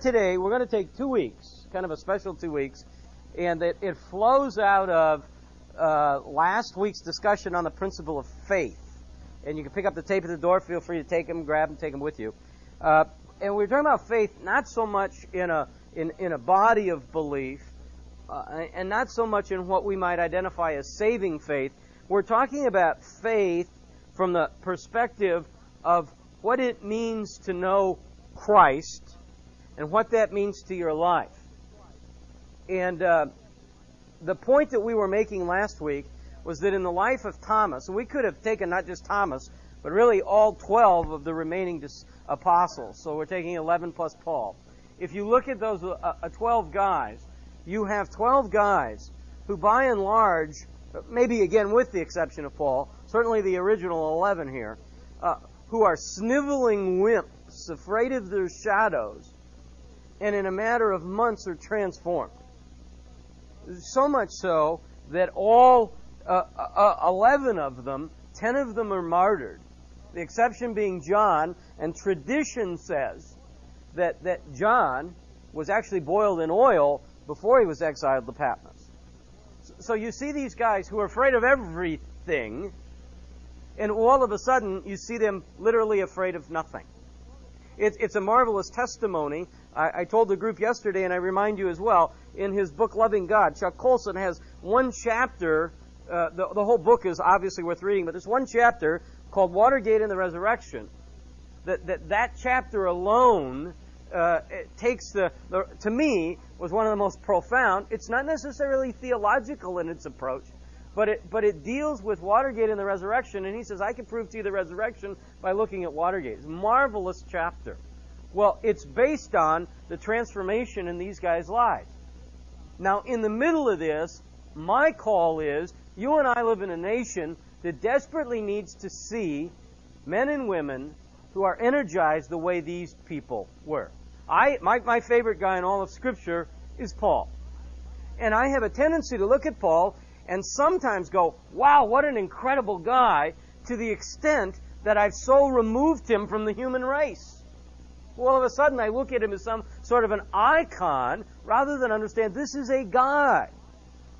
today, we're going to take two weeks, kind of a special two weeks, and it, it flows out of uh, last week's discussion on the principle of faith. And you can pick up the tape at the door. Feel free to take them, grab them, take them with you. Uh, and we're talking about faith not so much in a in, in a body of belief, uh, and not so much in what we might identify as saving faith. We're talking about faith from the perspective of what it means to know Christ and what that means to your life. And uh, the point that we were making last week was that in the life of Thomas, and we could have taken not just Thomas, but really all 12 of the remaining apostles. So we're taking 11 plus Paul. If you look at those uh, uh, 12 guys, you have 12 guys who, by and large, maybe again with the exception of Paul, certainly the original 11 here, uh, who are sniveling wimps, afraid of their shadows, and in a matter of months are transformed. So much so that all uh, uh, 11 of them, 10 of them are martyred. The exception being John, and tradition says that, that John was actually boiled in oil before he was exiled to Patmos. So you see these guys who are afraid of everything, and all of a sudden you see them literally afraid of nothing. It, it's a marvelous testimony. I, I, told the group yesterday, and I remind you as well, in his book Loving God, Chuck Colson has one chapter. Uh, the, the whole book is obviously worth reading, but there's one chapter called Watergate and the Resurrection. That that, that chapter alone uh, takes the, the, to me, was one of the most profound. It's not necessarily theological in its approach, but it, but it deals with Watergate and the resurrection, and he says, I can prove to you the resurrection by looking at Watergate. It's a marvelous chapter. Well, it's based on the transformation in these guys' lives. Now, in the middle of this, my call is you and I live in a nation that desperately needs to see men and women who are energized the way these people were. I, my, my favorite guy in all of Scripture is Paul. And I have a tendency to look at Paul and sometimes go, wow, what an incredible guy, to the extent that I've so removed him from the human race. All of a sudden I look at him as some sort of an icon rather than understand this is a guy.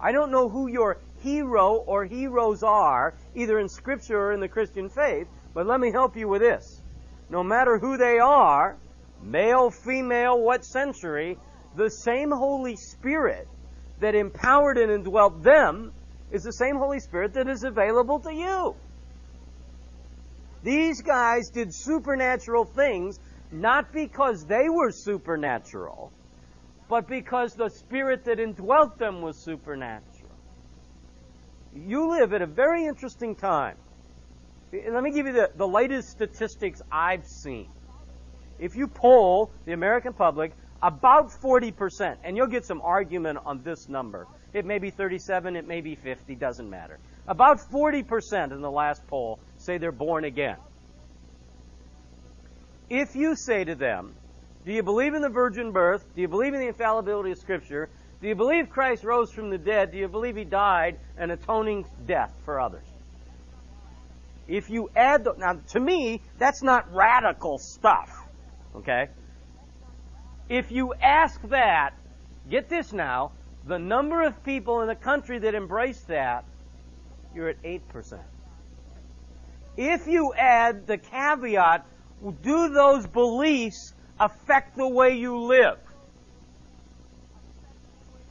I don't know who your hero or heroes are, either in Scripture or in the Christian faith, but let me help you with this. No matter who they are, male, female, what century, the same Holy Spirit that empowered and indwelt them is the same Holy Spirit that is available to you. These guys did supernatural things not because they were supernatural, but because the Spirit that indwelt them was supernatural. You live at a very interesting time. Let me give you the, the latest statistics I've seen if you poll the American public, about 40%, and you'll get some argument on this number. It may be 37, it may be 50, doesn't matter. About 40% in the last poll say they're born again. If you say to them, do you believe in the virgin birth? Do you believe in the infallibility of Scripture? Do you believe Christ rose from the dead? Do you believe he died an atoning death for others? If you add, the, now to me, that's not radical stuff. Okay? If you ask that, get this now, the number of people in the country that embrace that, you're at 8%. If you add the caveat, do those beliefs affect the way you live?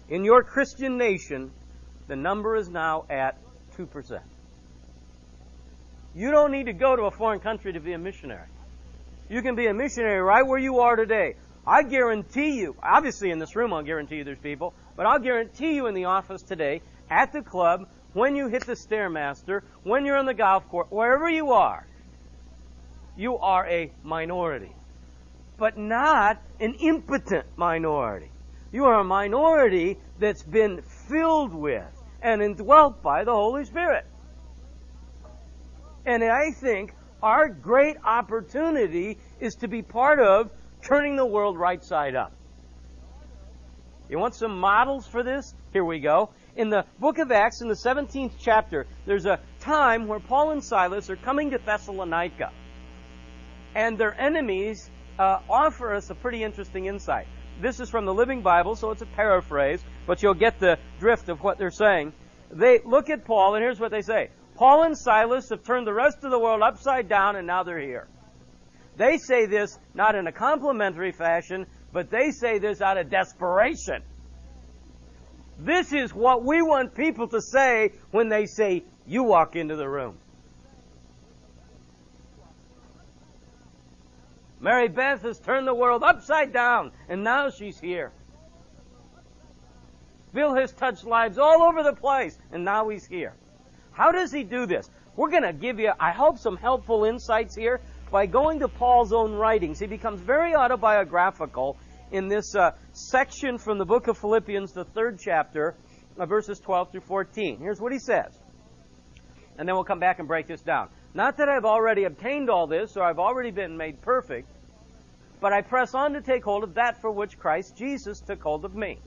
In your Christian nation, the number is now at 2%. You don't need to go to a foreign country to be a missionary. You can be a missionary right where you are today. I guarantee you, obviously in this room I'll guarantee you there's people, but I'll guarantee you in the office today, at the club, when you hit the Stairmaster, when you're on the golf course, wherever you are, you are a minority. But not an impotent minority. You are a minority that's been filled with and indwelt by the Holy Spirit. And I think our great opportunity is to be part of turning the world right side up. You want some models for this? Here we go. In the book of Acts, in the 17th chapter, there's a time where Paul and Silas are coming to Thessalonica. And their enemies uh, offer us a pretty interesting insight. This is from the Living Bible, so it's a paraphrase, but you'll get the drift of what they're saying. They look at Paul, and here's what they say Paul and Silas have turned the rest of the world upside down, and now they're here. They say this not in a complimentary fashion, but they say this out of desperation. This is what we want people to say when they say, You walk into the room. Mary Beth has turned the world upside down, and now she's here. Bill has touched lives all over the place, and now he's here. How does he do this? We're going to give you, I hope, some helpful insights here by going to Paul's own writings. He becomes very autobiographical in this uh, section from the book of Philippians, the third chapter, uh, verses 12 through 14. Here's what he says. And then we'll come back and break this down. Not that I've already obtained all this or I've already been made perfect, but I press on to take hold of that for which Christ Jesus took hold of me.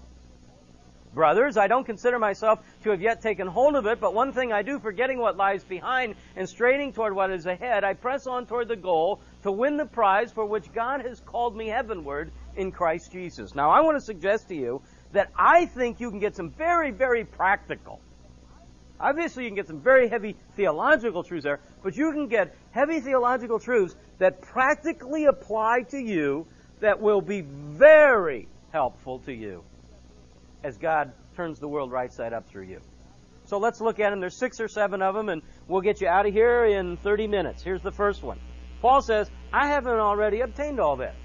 Brothers, I don't consider myself to have yet taken hold of it, but one thing I do, forgetting what lies behind and straining toward what is ahead, I press on toward the goal to win the prize for which God has called me heavenward in Christ Jesus. Now, I want to suggest to you that I think you can get some very, very practical Obviously, you can get some very heavy theological truths there, but you can get heavy theological truths that practically apply to you that will be very helpful to you as God turns the world right side up through you. So let's look at them. There's six or seven of them, and we'll get you out of here in 30 minutes. Here's the first one. Paul says, I haven't already obtained all that.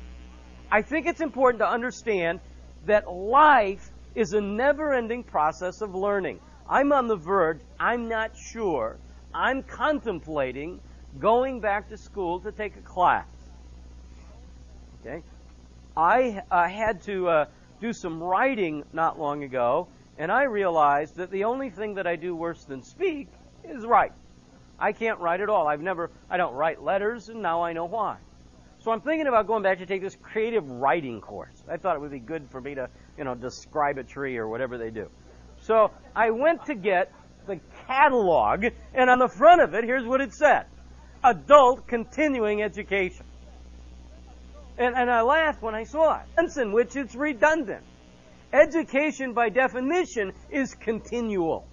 I think it's important to understand that life is a never ending process of learning. I'm on the verge, I'm not sure, I'm contemplating going back to school to take a class. Okay? I uh, had to uh, do some writing not long ago, and I realized that the only thing that I do worse than speak is write. I can't write at all. I've never, I don't write letters, and now I know why. So I'm thinking about going back to take this creative writing course. I thought it would be good for me to, you know, describe a tree or whatever they do. So I went to get the catalog, and on the front of it, here's what it said Adult Continuing Education. And, and I laughed when I saw it, in which it's redundant. Education, by definition, is continual.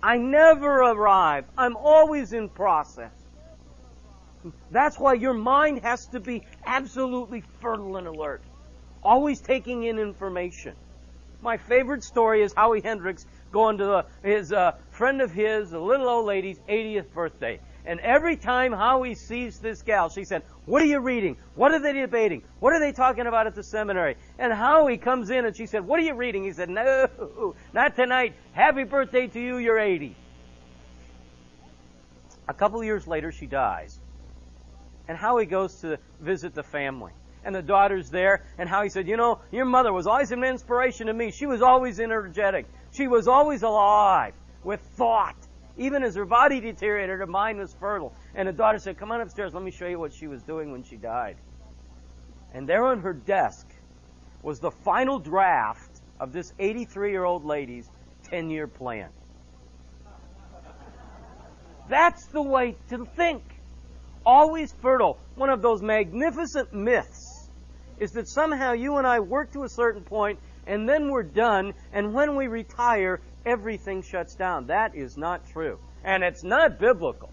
I never arrive. I'm always in process. That's why your mind has to be absolutely fertile and alert, always taking in information. My favorite story is Howie Hendricks going to the, his uh, friend of his, a little old lady's 80th birthday. And every time Howie sees this gal, she said, What are you reading? What are they debating? What are they talking about at the seminary? And Howie comes in and she said, What are you reading? He said, No, not tonight. Happy birthday to you, you're 80. A couple of years later, she dies. And Howie goes to visit the family and the daughter's there, and Howie said, You know, your mother was always an inspiration to me. She was always energetic. She was always alive with thought. Even as her body deteriorated, her mind was fertile. And the daughter said, Come on upstairs, let me show you what she was doing when she died. And there on her desk was the final draft of this 83 year old lady's 10 year plan. That's the way to think. Always fertile. One of those magnificent myths is that somehow you and I work to a certain point and then we're done, and when we retire, everything shuts down. That is not true. And it's not biblical.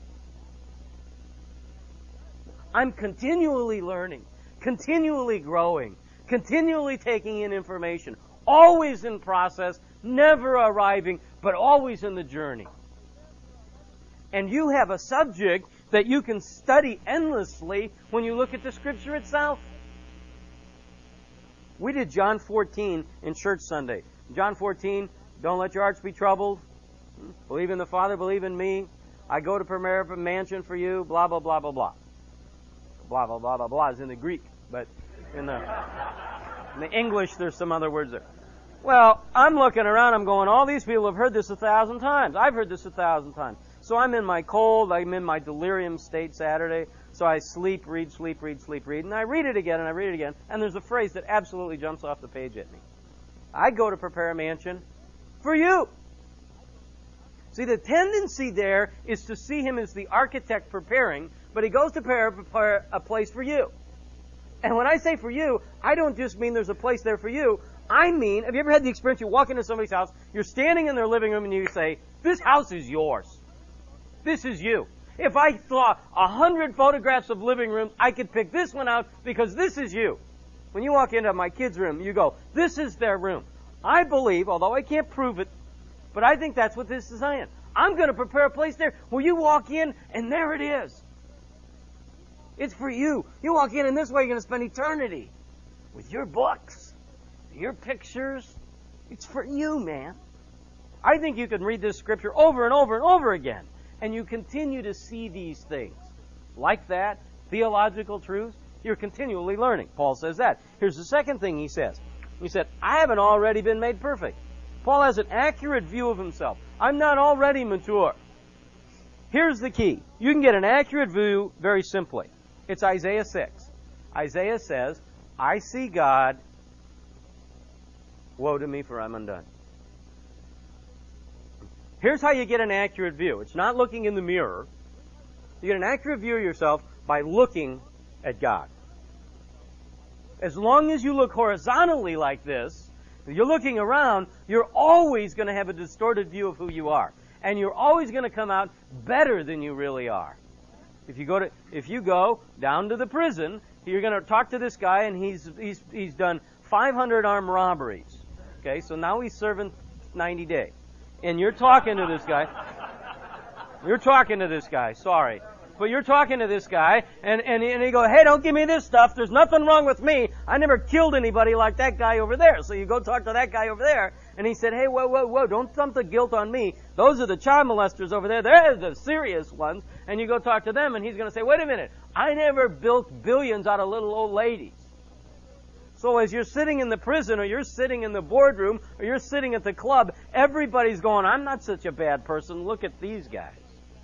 I'm continually learning, continually growing, continually taking in information, always in process, never arriving, but always in the journey. And you have a subject that you can study endlessly when you look at the scripture itself. We did John 14 in church Sunday. John 14, don't let your hearts be troubled. Believe in the Father, believe in me. I go to prepare a mansion for you, blah, blah, blah, blah, blah. Blah, blah, blah, blah, blah is in the Greek, but in the, in the English, there's some other words there. Well, I'm looking around, I'm going, all these people have heard this a thousand times. I've heard this a thousand times. So I'm in my cold, I'm in my delirium state Saturday. So I sleep, read, sleep, read, sleep, read, and I read it again and I read it again, and there's a phrase that absolutely jumps off the page at me. I go to prepare a mansion for you. See, the tendency there is to see him as the architect preparing, but he goes to prepare, a place for you. And when I say for you, I don't just mean there's a place there for you. I mean, have you ever had the experience you walk into somebody's house, you're standing in their living room and you say, this house is yours. This is you. If I saw a hundred photographs of living rooms, I could pick this one out because this is you. When you walk into my kid's room, you go, this is their room. I believe, although I can't prove it, but I think that's what this is saying. I'm going to prepare a place there where you walk in and there it is. It's for you. You walk in and this way you're going to spend eternity with your books, your pictures. It's for you, man. I think you can read this scripture over and over and over again, and you continue to see these things like that, theological truths. You're continually learning. Paul says that. Here's the second thing he says. He said, I haven't already been made perfect. Paul has an accurate view of himself. I'm not already mature. Here's the key. You can get an accurate view very simply. It's Isaiah 6. Isaiah says, I see God. Woe to me, for I'm undone. Here's how you get an accurate view. It's not looking in the mirror. You get an accurate view of yourself by looking at God. As long as you look horizontally like this, you're looking around, you're always going to have a distorted view of who you are. And you're always going to come out better than you really are. If you go to, if you go down to the prison, you're going to talk to this guy and he's, he's, he's done 500 armed robberies. Okay, so now he's serving 90 days. And you're talking to this guy. You're talking to this guy, sorry. But you're talking to this guy, and, and, and he go, hey, don't give me this stuff. There's nothing wrong with me. I never killed anybody like that guy over there. So you go talk to that guy over there, and he said, hey, whoa, whoa, whoa, don't dump the guilt on me. Those are the child molesters over there. They're the serious ones. And you go talk to them, and he's going to say, wait a minute. I never built billions out of little old ladies. So as you're sitting in the prison, or you're sitting in the boardroom, or you're sitting at the club, everybody's going, I'm not such a bad person. Look at these guys.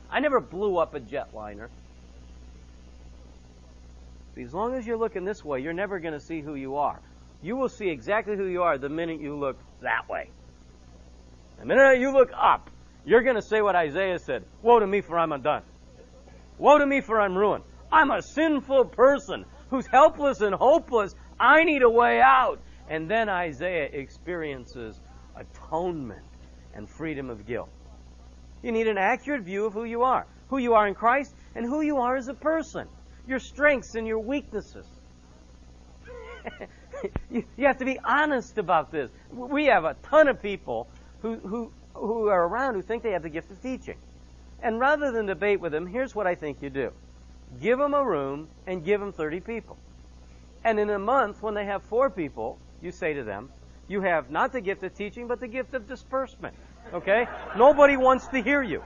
I never blew up a jetliner. As long as you're looking this way, you're never going to see who you are. You will see exactly who you are the minute you look that way. The minute you look up, you're going to say what Isaiah said Woe to me, for I'm undone. Woe to me, for I'm ruined. I'm a sinful person who's helpless and hopeless. I need a way out. And then Isaiah experiences atonement and freedom of guilt. You need an accurate view of who you are, who you are in Christ, and who you are as a person, your strengths and your weaknesses. you, you, have to be honest about this. We have a ton of people who, who, who are around who think they have the gift of teaching. And rather than debate with them, here's what I think you do give them a room and give them 30 people. And in a month, when they have four people, you say to them, you have not the gift of teaching, but the gift of disbursement. Okay? Nobody wants to hear you.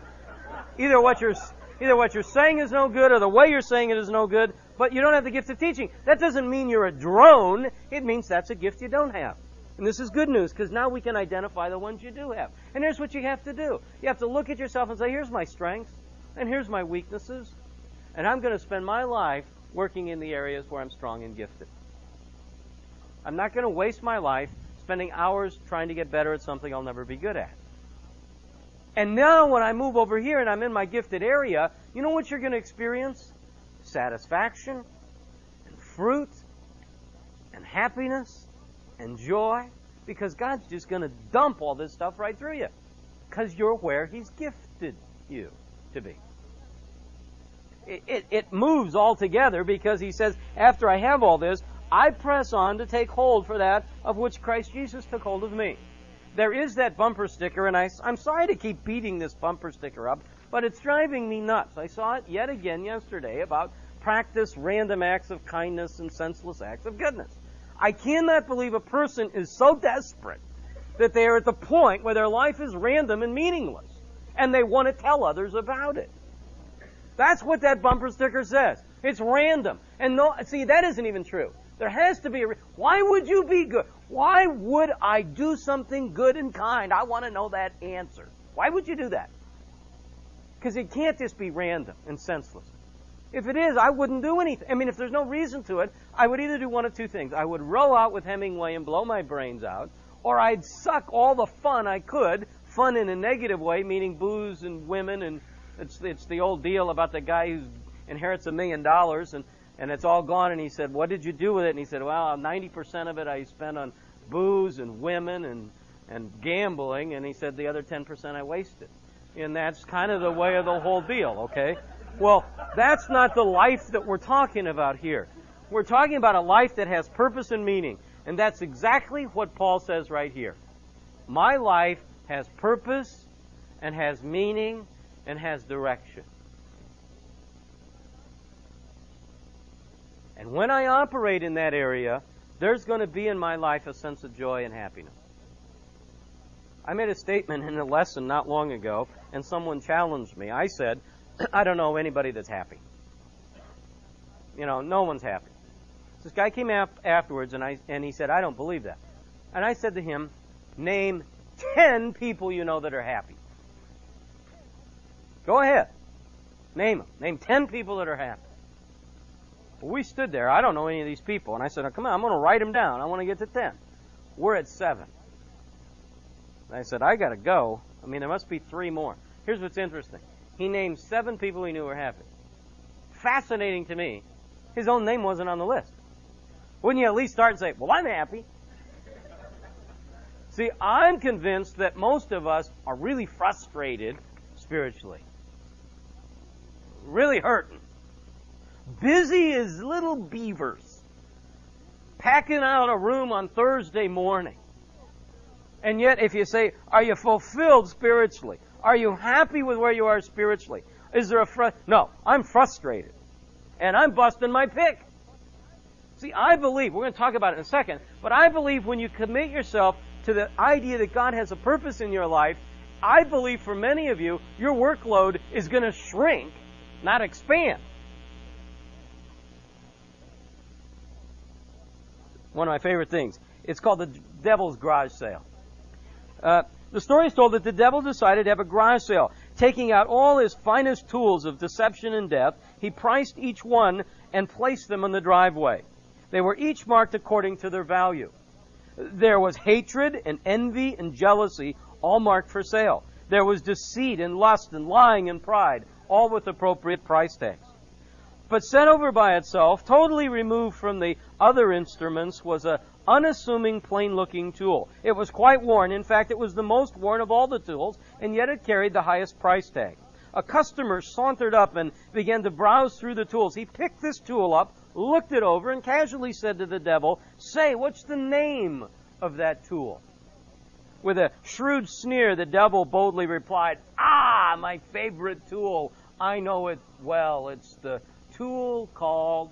Either what you're either what you're saying is no good or the way you're saying it is no good, but you don't have the gift of teaching. That doesn't mean you're a drone. It means that's a gift you don't have. And this is good news because now we can identify the ones you do have. And here's what you have to do. You have to look at yourself and say, here's my strengths and here's my weaknesses. And I'm going to spend my life working in the areas where I'm strong and gifted. I'm not going to waste my life spending hours trying to get better at something I'll never be good at. And now when I move over here and I'm in my gifted area, you know what you're going to experience? Satisfaction and fruit and happiness and joy because God's just going to dump all this stuff right through you because you're where He's gifted you to be. It, it, moves all together because He says, after I have all this, I press on to take hold for that of which Christ Jesus took hold of me there is that bumper sticker, and I, I'm sorry to keep beating this bumper sticker up, but it's driving me nuts. I saw it yet again yesterday about practice random acts of kindness and senseless acts of goodness. I cannot believe a person is so desperate that they are at the point where their life is random and meaningless, and they want to tell others about it. That's what that bumper sticker says. It's random. And no, see, that isn't even true. There has to be a. Why would you be good? Why would I do something good and kind? I want to know that answer. Why would you do that? Because it can't just be random and senseless. If it is, I wouldn't do anything. I mean, if there's no reason to it, I would either do one of two things. I would row out with Hemingway and blow my brains out, or I'd suck all the fun I could, fun in a negative way, meaning booze and women, and it's, it's the old deal about the guy who inherits a million dollars and and it's all gone. And he said, What did you do with it? And he said, Well, 90% of it I spent on booze and women and, and gambling. And he said, The other 10% I wasted. And that's kind of the way of the whole deal, okay? Well, that's not the life that we're talking about here. We're talking about a life that has purpose and meaning. And that's exactly what Paul says right here. My life has purpose and has meaning and has direction. And when I operate in that area, there's going to be in my life a sense of joy and happiness. I made a statement in a lesson not long ago, and someone challenged me. I said, I don't know anybody that's happy. You know, no one's happy. This guy came up afterwards, and, I, and he said, I don't believe that. And I said to him, Name 10 people you know that are happy. Go ahead. Name them. Name 10 people that are happy. Well, we stood there. I don't know any of these people. And I said, come on, I'm going to write them down. I want to get to 10. We're at 7. And I said, I got to go. I mean, there must be three more. Here's what's interesting. He named seven people he knew were happy. Fascinating to me. His own name wasn't on the list. Wouldn't you at least start and say, well, I'm happy? See, I'm convinced that most of us are really frustrated spiritually. Really hurting busy as little beavers, packing out a room on Thursday morning. And yet, if you say, Are you fulfilled spiritually? Are you happy with where you are spiritually? Is there a fr- No, I'm frustrated. And I'm busting my pick. See, I believe, we're going to talk about it in a second, but I believe when you commit yourself to the idea that God has a purpose in your life, I believe for many of you, your workload is going to shrink, not expand. one of my favorite things. It's called the Devil's Garage Sale. Uh, the story is told that the devil decided to have a garage sale. Taking out all his finest tools of deception and death, he priced each one and placed them on the driveway. They were each marked according to their value. There was hatred and envy and jealousy, all marked for sale. There was deceit and lust and lying and pride, all with appropriate price tags. But set over by itself, totally removed from the other instruments, was a unassuming, plain-looking tool. It was quite worn. In fact, it was the most worn of all the tools, and yet it carried the highest price tag. A customer sauntered up and began to browse through the tools. He picked this tool up, looked it over, and casually said to the devil, Say, what's the name of that tool? With a shrewd sneer, the devil boldly replied, my favorite tool. I know it well. It's the tool called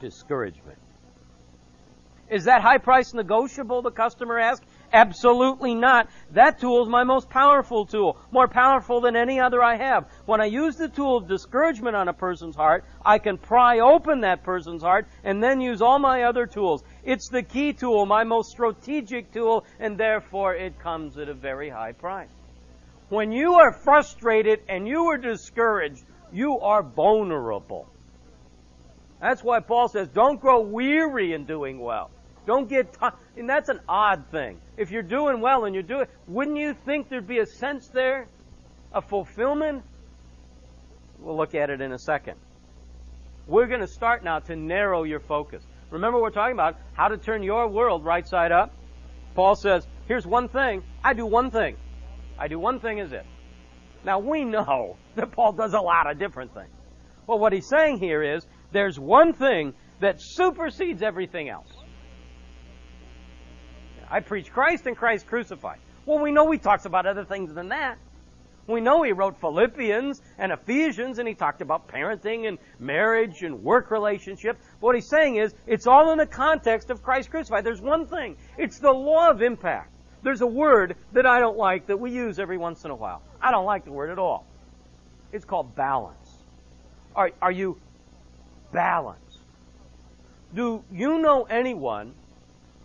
discouragement. Is that high price negotiable, the customer asked? Absolutely not. That tool is my most powerful tool, more powerful than any other I have. When I use the tool of discouragement on a person's heart, I can pry open that person's heart and then use all my other tools. It's the key tool, my most strategic tool, and therefore it comes at a very high price. When you are frustrated and you are discouraged, you are vulnerable. That's why Paul says, don't grow weary in doing well. Don't get, tired. and that's an odd thing. If you're doing well and you're doing, wouldn't you think there'd be a sense there of fulfillment? We'll look at it in a second. We're going to start now to narrow your focus. Remember, we're talking about how to turn your world right side up. Paul says, here's one thing. I do one thing. I do one thing is it. Now we know that Paul does a lot of different things. Well, what he's saying here is there's one thing that supersedes everything else. I preach Christ and Christ crucified. Well, we know he talks about other things than that. We know he wrote Philippians and Ephesians and he talked about parenting and marriage and work relationships. But what he's saying is it's all in the context of Christ crucified. There's one thing. It's the law of impact. There's a word that I don't like that we use every once in a while. I don't like the word at all. It's called balance. Are, are you balanced? Do you know anyone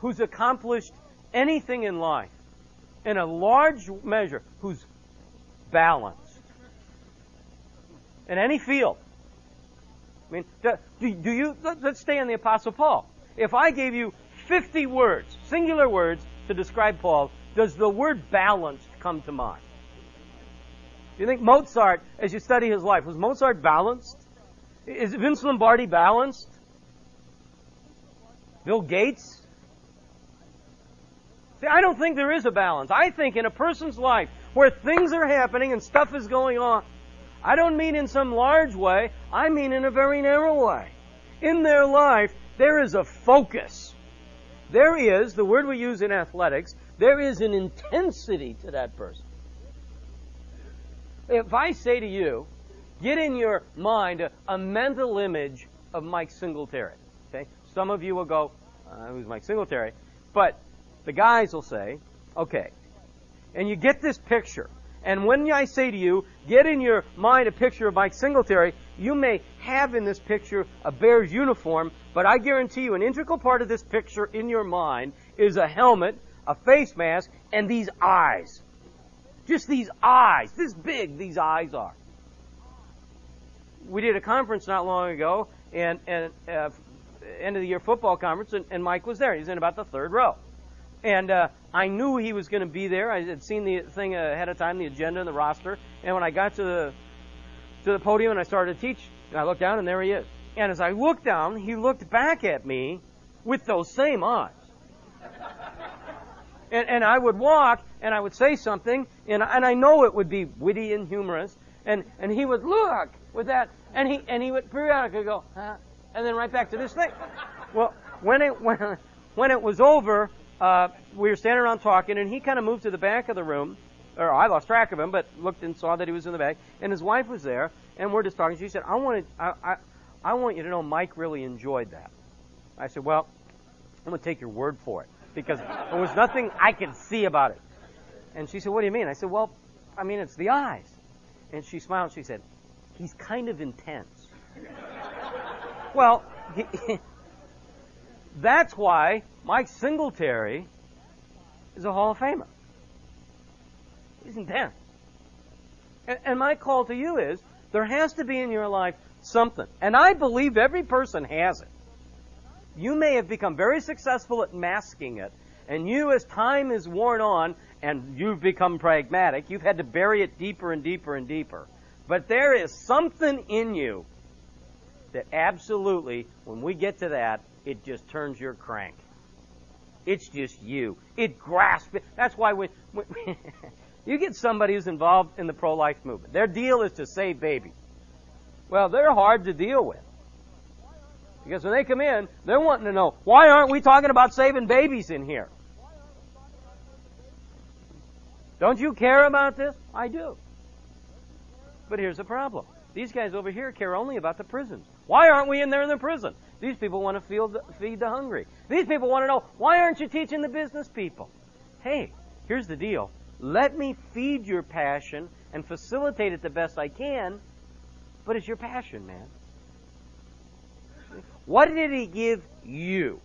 who's accomplished anything in life in a large measure who's balanced? In any field. I mean, do, do you, let's stay on the Apostle Paul. If I gave you 50 words, singular words, to describe Paul, does the word balanced come to mind? Do you think Mozart, as you study his life, was Mozart balanced? Is Vince Lombardi balanced? Bill Gates? See, I don't think there is a balance. I think in a person's life where things are happening and stuff is going on, I don't mean in some large way, I mean in a very narrow way. In their life, there is a focus. There is, the word we use in athletics, there is an intensity to that person. If I say to you, get in your mind a, a mental image of Mike Singletary. Okay? Some of you will go, uh, who's Mike Singletary? But the guys will say, okay. And you get this picture. And when I say to you, get in your mind a picture of Mike Singletary, you may have in this picture a Bears uniform, but I guarantee you an integral part of this picture in your mind is a helmet, a face mask, and these eyes. Just these eyes. This big these eyes are. We did a conference not long ago, and, and uh, end of the year football conference, and, and Mike was there. He's in about the third row. And uh, I knew he was going to be there. I had seen the thing ahead of time, the agenda and the roster. And when I got to the to the podium and I started to teach, and I looked down and there he is. And as I looked down, he looked back at me with those same eyes. and, and I would walk and I would say something, and, and I know it would be witty and humorous. And, and he would look with that, and he and he would periodically go, huh? and then right back to this thing. Well, when it when when it was over, uh, we were standing around talking, and he kind of moved to the back of the room, or I lost track of him, but looked and saw that he was in the back, and his wife was there, and we're just talking. She said, "I wanted, I, I, I want you to know, Mike really enjoyed that." I said, "Well, I'm going to take your word for it because there was nothing I could see about it." And she said, "What do you mean?" I said, "Well, I mean it's the eyes." And she smiled. and She said, "He's kind of intense." well. that's why Mike Singletary is a Hall of Famer. He's intense. And, and my call to you is there has to be in your life something. And I believe every person has it. You may have become very successful at masking it, and you, as time is worn on and you've become pragmatic, you've had to bury it deeper and deeper and deeper. But there is something in you that absolutely, when we get to that, it just turns your crank. It's just you. It grasps it. That's why when, when you get somebody who's involved in the pro-life movement, their deal is to save babies. Well, they're hard to deal with. Because when they come in, they're wanting to know, why aren't we talking about saving babies in here? Don't you care about this? I do. But here's the problem. These guys over here care only about the prisons. Why aren't we in there in the prison? These people want to feed the, feed the hungry. These people want to know, why aren't you teaching the business people? Hey, here's the deal. Let me feed your passion and facilitate it the best I can, but it's your passion, man. What did He give you?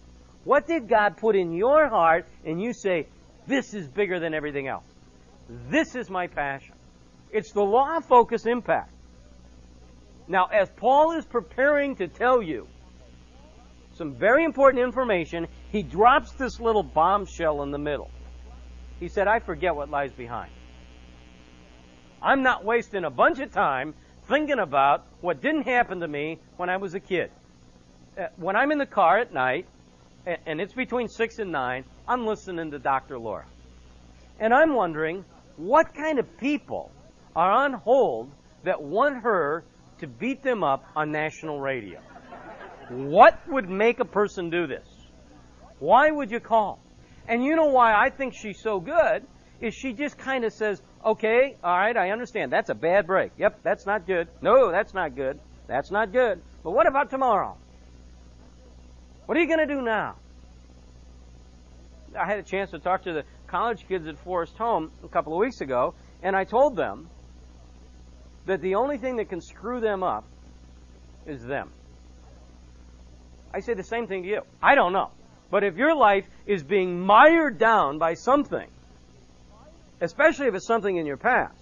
What did God put in your heart and you say, this is bigger than everything else? This is my passion. It's the law focus impact. Now, as Paul is preparing to tell you some very important information, he drops this little bombshell in the middle. He said, I forget what lies behind. I'm not wasting a bunch of time thinking about what didn't happen to me when I was a kid. Uh, when I'm in the car at night, and it's between 6 and 9, I'm listening to Dr. Laura. And I'm wondering, what kind of people are on hold that want her to beat them up on national radio? What would make a person do this? Why would you call? And you know why I think she's so good is she just kind of says, okay, all right, I understand. That's a bad break. Yep, that's not good. No, that's not good. That's not good. But what about tomorrow? What are you going to do now? I had a chance to talk to the college kids at Forest Home a couple of weeks ago, and I told them that the only thing that can screw them up is them. I say the same thing to you. I don't know. But if your life is being mired down by something, especially if it's something in your past,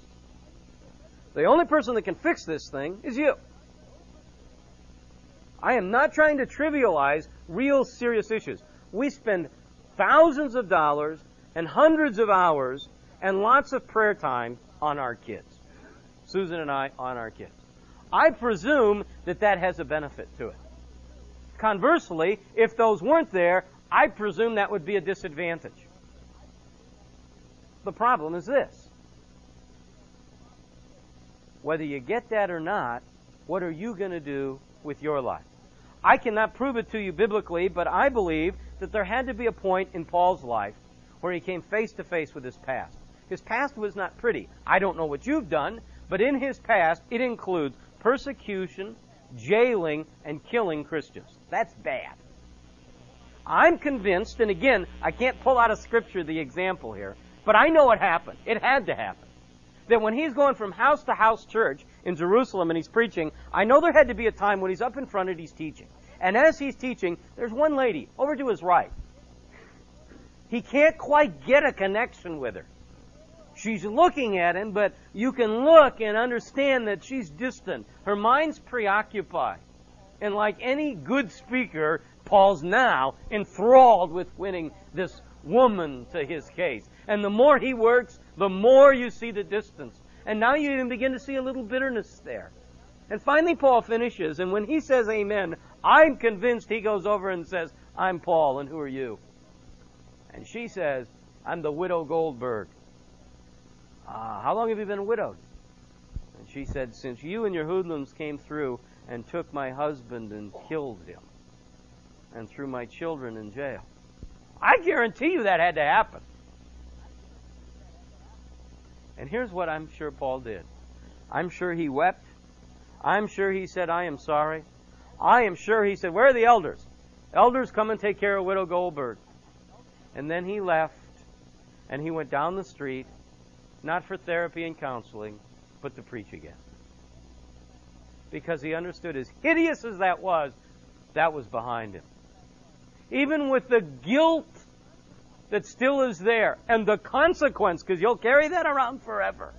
the only person that can fix this thing is you. I am not trying to trivialize real serious issues. We spend thousands of dollars and hundreds of hours and lots of prayer time on our kids. Susan and I on our kids. I presume that that has a benefit to it. Conversely, if those weren't there, I presume that would be a disadvantage. The problem is this. Whether you get that or not, what are you going to do with your life? I cannot prove it to you biblically, but I believe that there had to be a point in Paul's life where he came face to face with his past. His past was not pretty. I don't know what you've done, but in his past, it includes persecution, jailing, and killing Christians. That's bad. I'm convinced, and again, I can't pull out of Scripture the example here, but I know it happened. It had to happen. That when he's going from house to house church in Jerusalem and he's preaching, I know there had to be a time when he's up in front and he's teaching. And as he's teaching, there's one lady over to his right. He can't quite get a connection with her. She's looking at him, but you can look and understand that she's distant. Her mind's preoccupied. And like any good speaker, Paul's now enthralled with winning this woman to his case. And the more he works, the more you see the distance. And now you even begin to see a little bitterness there. And finally, Paul finishes, and when he says amen, I'm convinced he goes over and says, I'm Paul, and who are you? And she says, I'm the widow Goldberg. Uh, how long have you been widowed? And she said, Since you and your hoodlums came through and took my husband and killed him, and threw my children in jail. I guarantee you that had to happen. And here's what I'm sure Paul did I'm sure he wept. I'm sure he said, I am sorry. I am sure he said, Where are the elders? Elders, come and take care of Widow Goldberg. And then he left and he went down the street not for therapy and counseling, but to preach again. Because he understood, as hideous as that was, that was behind him. Even with the guilt that still is there and the consequence, because you'll carry that around forever.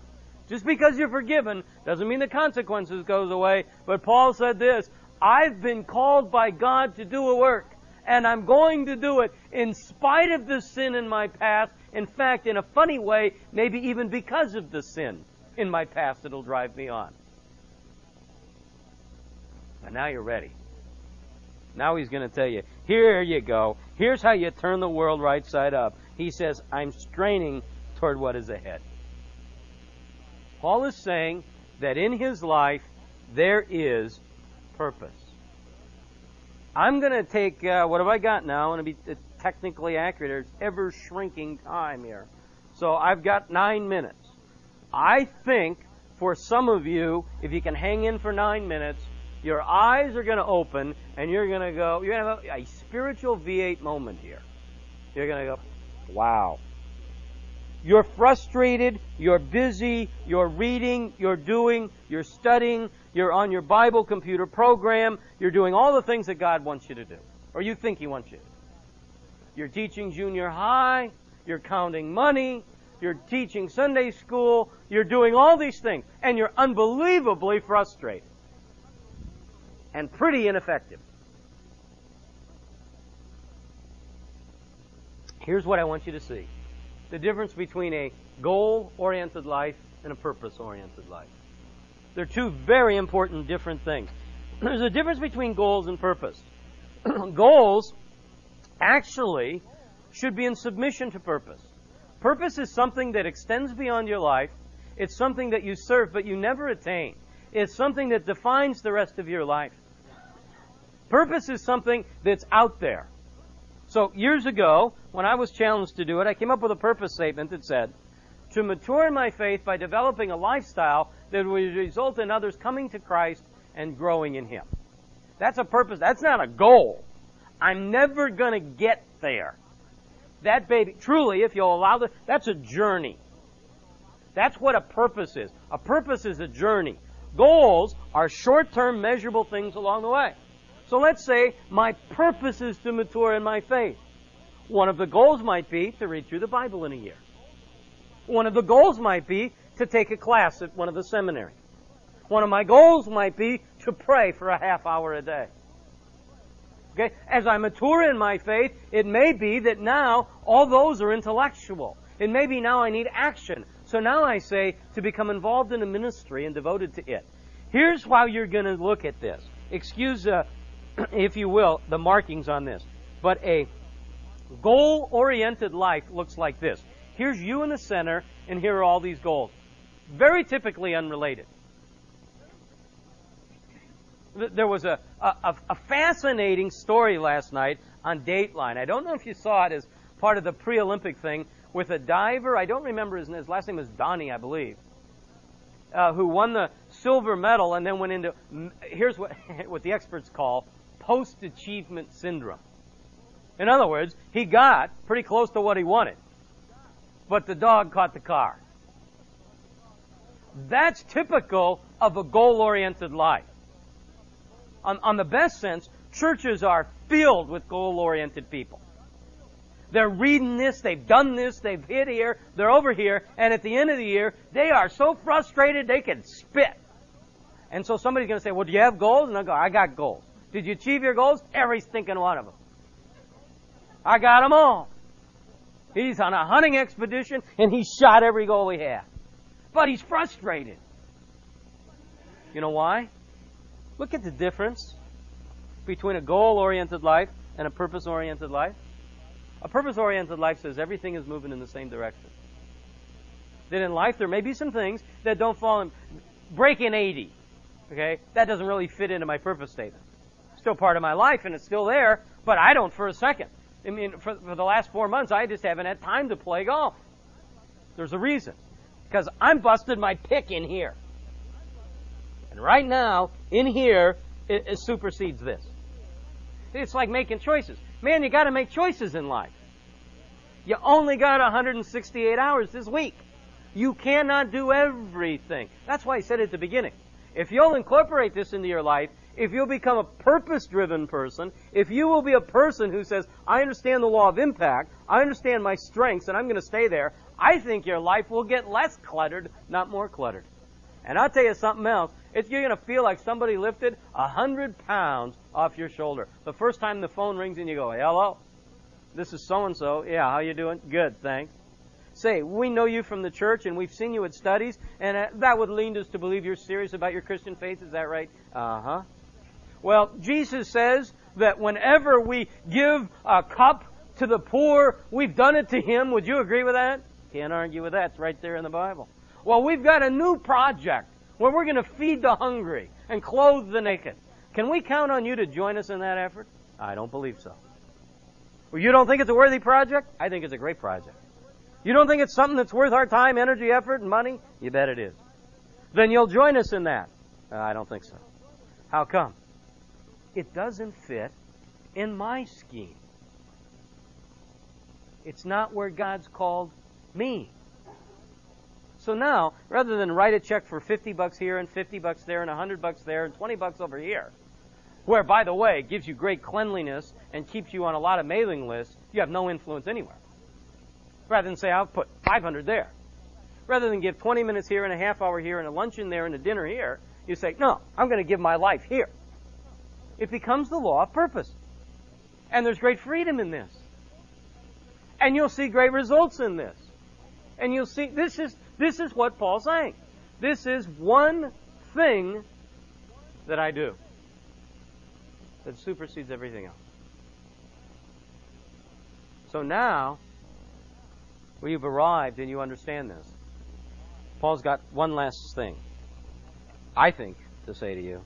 Just because you're forgiven doesn't mean the consequences goes away. But Paul said this, I've been called by God to do a work, and I'm going to do it in spite of the sin in my past in fact, in a funny way, maybe even because of the sin in my past, it'll drive me on. And now you're ready. Now he's going to tell you, here you go. Here's how you turn the world right side up. He says, I'm straining toward what is ahead. Paul is saying that in his life, there is purpose. I'm going to take, uh, what have I got now? I'm going to be technically accurate. There's ever shrinking time here. So I've got nine minutes. I think for some of you, if you can hang in for nine minutes, your eyes are going to open and you're going to go, you're going to have a spiritual V8 moment here. You're going to go, wow. You're frustrated, you're busy, you're reading, you're doing, you're studying, you're on your Bible computer program, you're doing all the things that God wants you to do, or you think He wants you to. You're teaching junior high. You're counting money. You're teaching Sunday school. You're doing all these things. And you're unbelievably frustrated. And pretty ineffective. Here's what I want you to see the difference between a goal oriented life and a purpose oriented life. They're two very important different things. There's a difference between goals and purpose. goals actually should be in submission to purpose. Purpose is something that extends beyond your life. It's something that you serve, but you never attain. It's something that defines the rest of your life. Purpose is something that's out there. So years ago, when I was challenged to do it, I came up with a purpose statement that said, to mature in my faith by developing a lifestyle that would result in others coming to Christ and growing in Him. That's a purpose. That's not a goal. I'm never going to get there. That baby, truly, if you'll allow the, that's a journey. That's what a purpose is. A purpose is a journey. Goals are short-term measurable things along the way. So let's say my purpose is to mature in my faith. One of the goals might be to read through the Bible in a year. One of the goals might be to take a class at one of the seminaries. One of my goals might be to pray for a half hour a day. Okay? As I mature in my faith, it may be that now all those are intellectual. It may be now I need action. So now I say to become involved in a ministry and devoted to it. Here's how you're going to look at this. Excuse, uh, if you will, the markings on this. But a goal oriented life looks like this. Here's you in the center, and here are all these goals. Very typically unrelated. There was a, a, a fascinating story last night on Dateline. I don't know if you saw it as part of the pre Olympic thing with a diver. I don't remember his. His last name was Donnie, I believe. Uh, who won the silver medal and then went into here's what what the experts call post achievement syndrome. In other words, he got pretty close to what he wanted, but the dog caught the car. That's typical of a goal oriented life on, on the best sense, churches are filled with goal oriented people. They're reading this, they've done this, they've hit here, they're over here, and at the end of the year, they are so frustrated they can spit. And so somebody's going to say, Well, do you have goals? And I go, I got goals. Did you achieve your goals? Every stinking one of them. I got them all. He's on a hunting expedition and he shot every goal he had. But he's frustrated. You know why? Look at the difference between a goal oriented life and a purpose oriented life. A purpose oriented life says everything is moving in the same direction. That in life there may be some things that don't fall in break in 80. Okay? That doesn't really fit into my purpose statement. Still part of my life and it's still there, but I don't for a second. I mean, for, for the last four months, I just haven't had time to play golf. There's a reason. Because I'm busted my pick in here. And right now, in here, it, it supersedes this. It's like making choices. Man, you gotta make choices in life. You only got 168 hours this week. You cannot do everything. That's why I said at the beginning. If you'll incorporate this into your life, if you'll become a purpose driven person, if you will be a person who says, I understand the law of impact, I understand my strengths, and I'm going to stay there, I think your life will get less cluttered, not more cluttered. And I'll tell you something else. It's, you're going to feel like somebody lifted a hundred pounds off your shoulder. The first time the phone rings and you go, hello, this is so and so. Yeah, how you doing? Good, thanks. Say, we know you from the church and we've seen you at studies, and uh, that would lead us to believe you're serious about your Christian faith. Is that right? Uh huh. Well, Jesus says that whenever we give a cup to the poor, we've done it to Him. Would you agree with that? Can't argue with that. It's right there in the Bible. Well, we've got a new project where we're going to feed the hungry and clothe the naked. Can we count on you to join us in that effort? I don't believe so. Well, you don't think it's a worthy project? I think it's a great project. You don't think it's something that's worth our time, energy, effort, and money? You bet it is. Then you'll join us in that. Uh, I don't think so. How come? It doesn't fit in my scheme. It's not where God's called me. So now, rather than write a check for 50 bucks here and 50 bucks there and 100 bucks there and 20 bucks over here, where, by the way, gives you great cleanliness and keeps you on a lot of mailing lists, you have no influence anywhere. Rather than say, I'll put 500 there. Rather than give 20 minutes here and a half hour here and a luncheon there and a dinner here, you say, no, I'm going to give my life here. It becomes the law of purpose. And there's great freedom in this. And you'll see great results in this. And you'll see, this is, this is what Paul's saying. This is one thing that I do that supersedes everything else. So now, we've arrived and you understand this. Paul's got one last thing, I think, to say to you,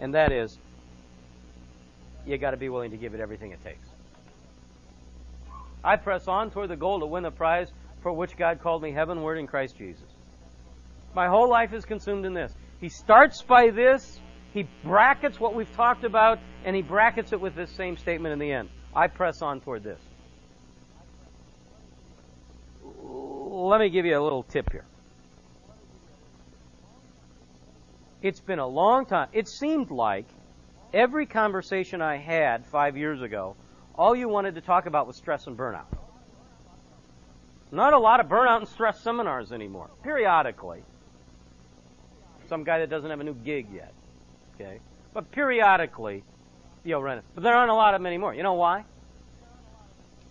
and that is you got to be willing to give it everything it takes. I press on toward the goal to win the prize for which God called me heavenward in Christ Jesus. My whole life is consumed in this. He starts by this, he brackets what we've talked about, and he brackets it with this same statement in the end. I press on toward this. Let me give you a little tip here. It's been a long time. It seemed like every conversation I had five years ago, all you wanted to talk about was stress and burnout. Not a lot of burnout and stress seminars anymore. Periodically. Some guy that doesn't have a new gig yet. Okay? But periodically, you'll run it. But there aren't a lot of them anymore. You know why?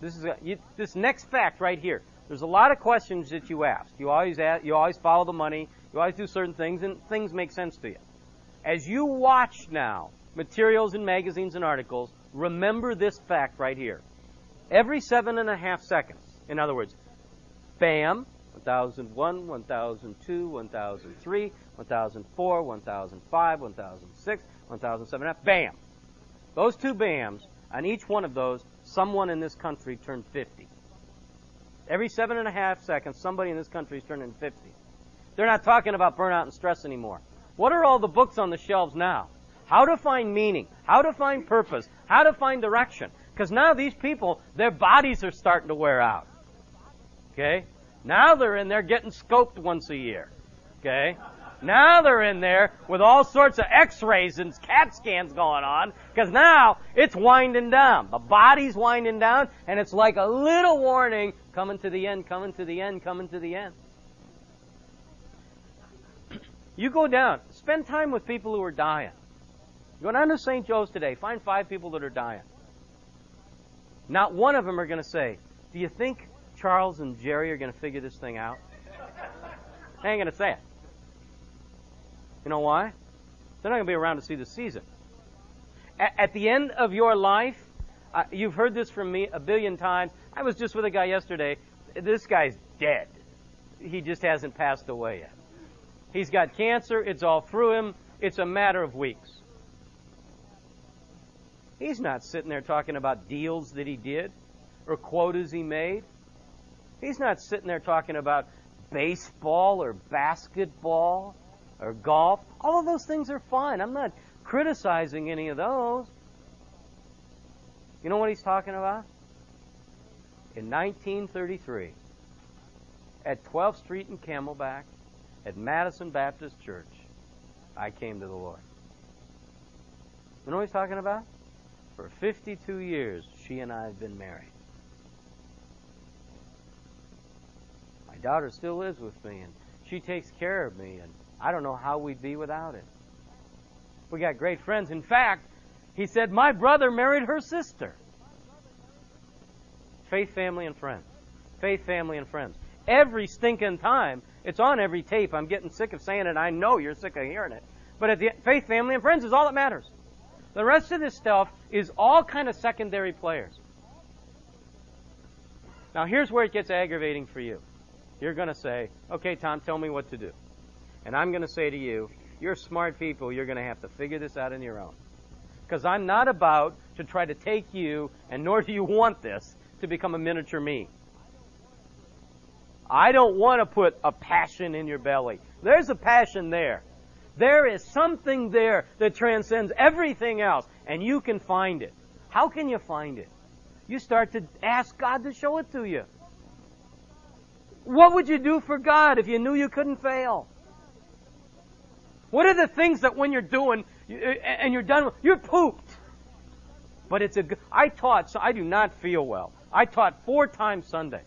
This is a, you, this next fact right here. There's a lot of questions that you ask. You always ask, you always follow the money. You always do certain things, and things make sense to you. as you watch now materials and magazines and articles, remember this fact right here. Every seven and a half seconds, in other words, bam, 1001, 1002, 1003, 1004, 1005, 1006, 1007, bam. Those two bams, on each one of those, someone in this country turned 50. Every seven and a half seconds, somebody in this country is turning 50. They're not talking about burnout and stress anymore. What are all the books on the shelves now? How to find meaning, how to find purpose, how to find direction. Because now these people, their bodies are starting to wear out. Okay? Now they're in there getting scoped once a year. Okay? Now they're in there with all sorts of x-rays and CAT scans going on because now it's winding down. The body's winding down and it's like a little warning coming to the end, coming to the end, coming to the end. You go down, spend time with people who are dying. Go down to St. Joe's today, find five people that are dying. Not one of them are going to say, Do you think Charles and Jerry are going to figure this thing out? They ain't going to say it. You know why? They're not going to be around to see the season. At, at the end of your life, uh, you've heard this from me a billion times. I was just with a guy yesterday. This guy's dead. He just hasn't passed away yet. He's got cancer. It's all through him. It's a matter of weeks. He's not sitting there talking about deals that he did or quotas he made. He's not sitting there talking about baseball or basketball or golf. All of those things are fine. I'm not criticizing any of those. You know what he's talking about? In 1933, at 12th Street and Camelback, at Madison Baptist Church, I came to the Lord. You know what he's talking about? For 52 years, she and I have been married. My daughter still lives with me, and she takes care of me, and I don't know how we'd be without it. We got great friends. In fact, he said, My brother married her sister. Faith, family, and friends. Faith, family, and friends. Every stinking time, it's on every tape. I'm getting sick of saying it. I know you're sick of hearing it. But at the faith, family, and friends is all that matters. The rest of this stuff is all kind of secondary players. Now here's where it gets aggravating for you. You're going to say, okay, Tom, tell me what to do. And I'm going to say to you, you're smart people. You're going to have to figure this out on your own. Because I'm not about to try to take you, and nor do you want this, to become a miniature me. I don't want to put a passion in your belly. There's a passion there. There is something there that transcends everything else, and you can find it. How can you find it? You start to ask God to show it to you. What would you do for God if you knew you couldn't fail? What are the things that when you're doing and you're done, you're pooped? But it's a. I taught, so I do not feel well. I taught four times Sunday.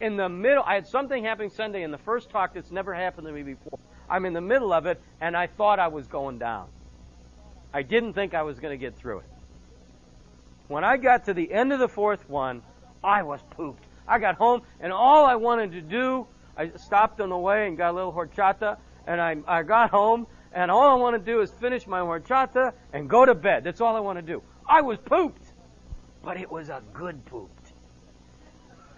In the middle, I had something happening Sunday in the first talk that's never happened to me before. I'm in the middle of it, and I thought I was going down. I didn't think I was going to get through it. When I got to the end of the fourth one, I was pooped. I got home, and all I wanted to do, I stopped on the way and got a little horchata, and I, I got home, and all I want to do is finish my horchata and go to bed. That's all I want to do. I was pooped, but it was a good pooped.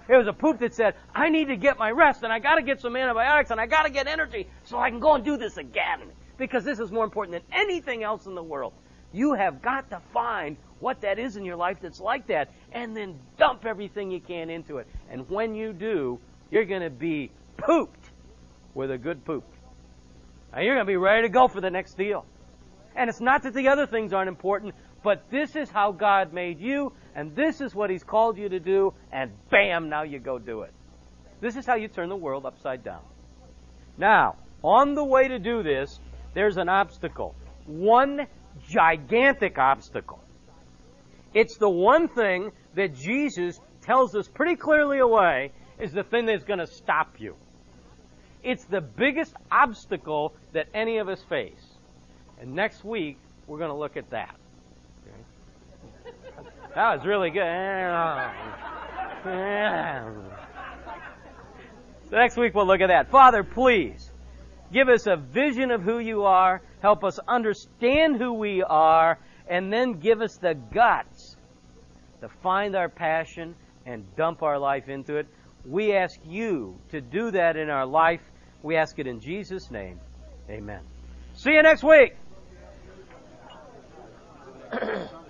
It was a poop that said, I need to get my rest, and I got to get some antibiotics, and I got to get energy so I can go and do this again. Because this is more important than anything else in the world. You have got to find what that is in your life that's like that, and then dump everything you can into it. And when you do, you're going to be pooped with a good poop. Now you're going to be ready to go for the next deal. And it's not that the other things aren't important, but this is how God made you, and this is what He's called you to do, and bam, now you go do it. This is how you turn the world upside down. Now, on the way to do this, there's an obstacle. One gigantic obstacle. It's the one thing that Jesus tells us pretty clearly away is the thing that's going to stop you. It's the biggest obstacle that any of us face. And next week, we're going to look at that. Okay? That was really good. Next week, we'll look at that. Father, please give us a vision of who you are help us understand who we are, and then give us the guts to find our passion and dump our life into it. We ask you to do that in our life. We ask it in Jesus' name. Amen. See you next week.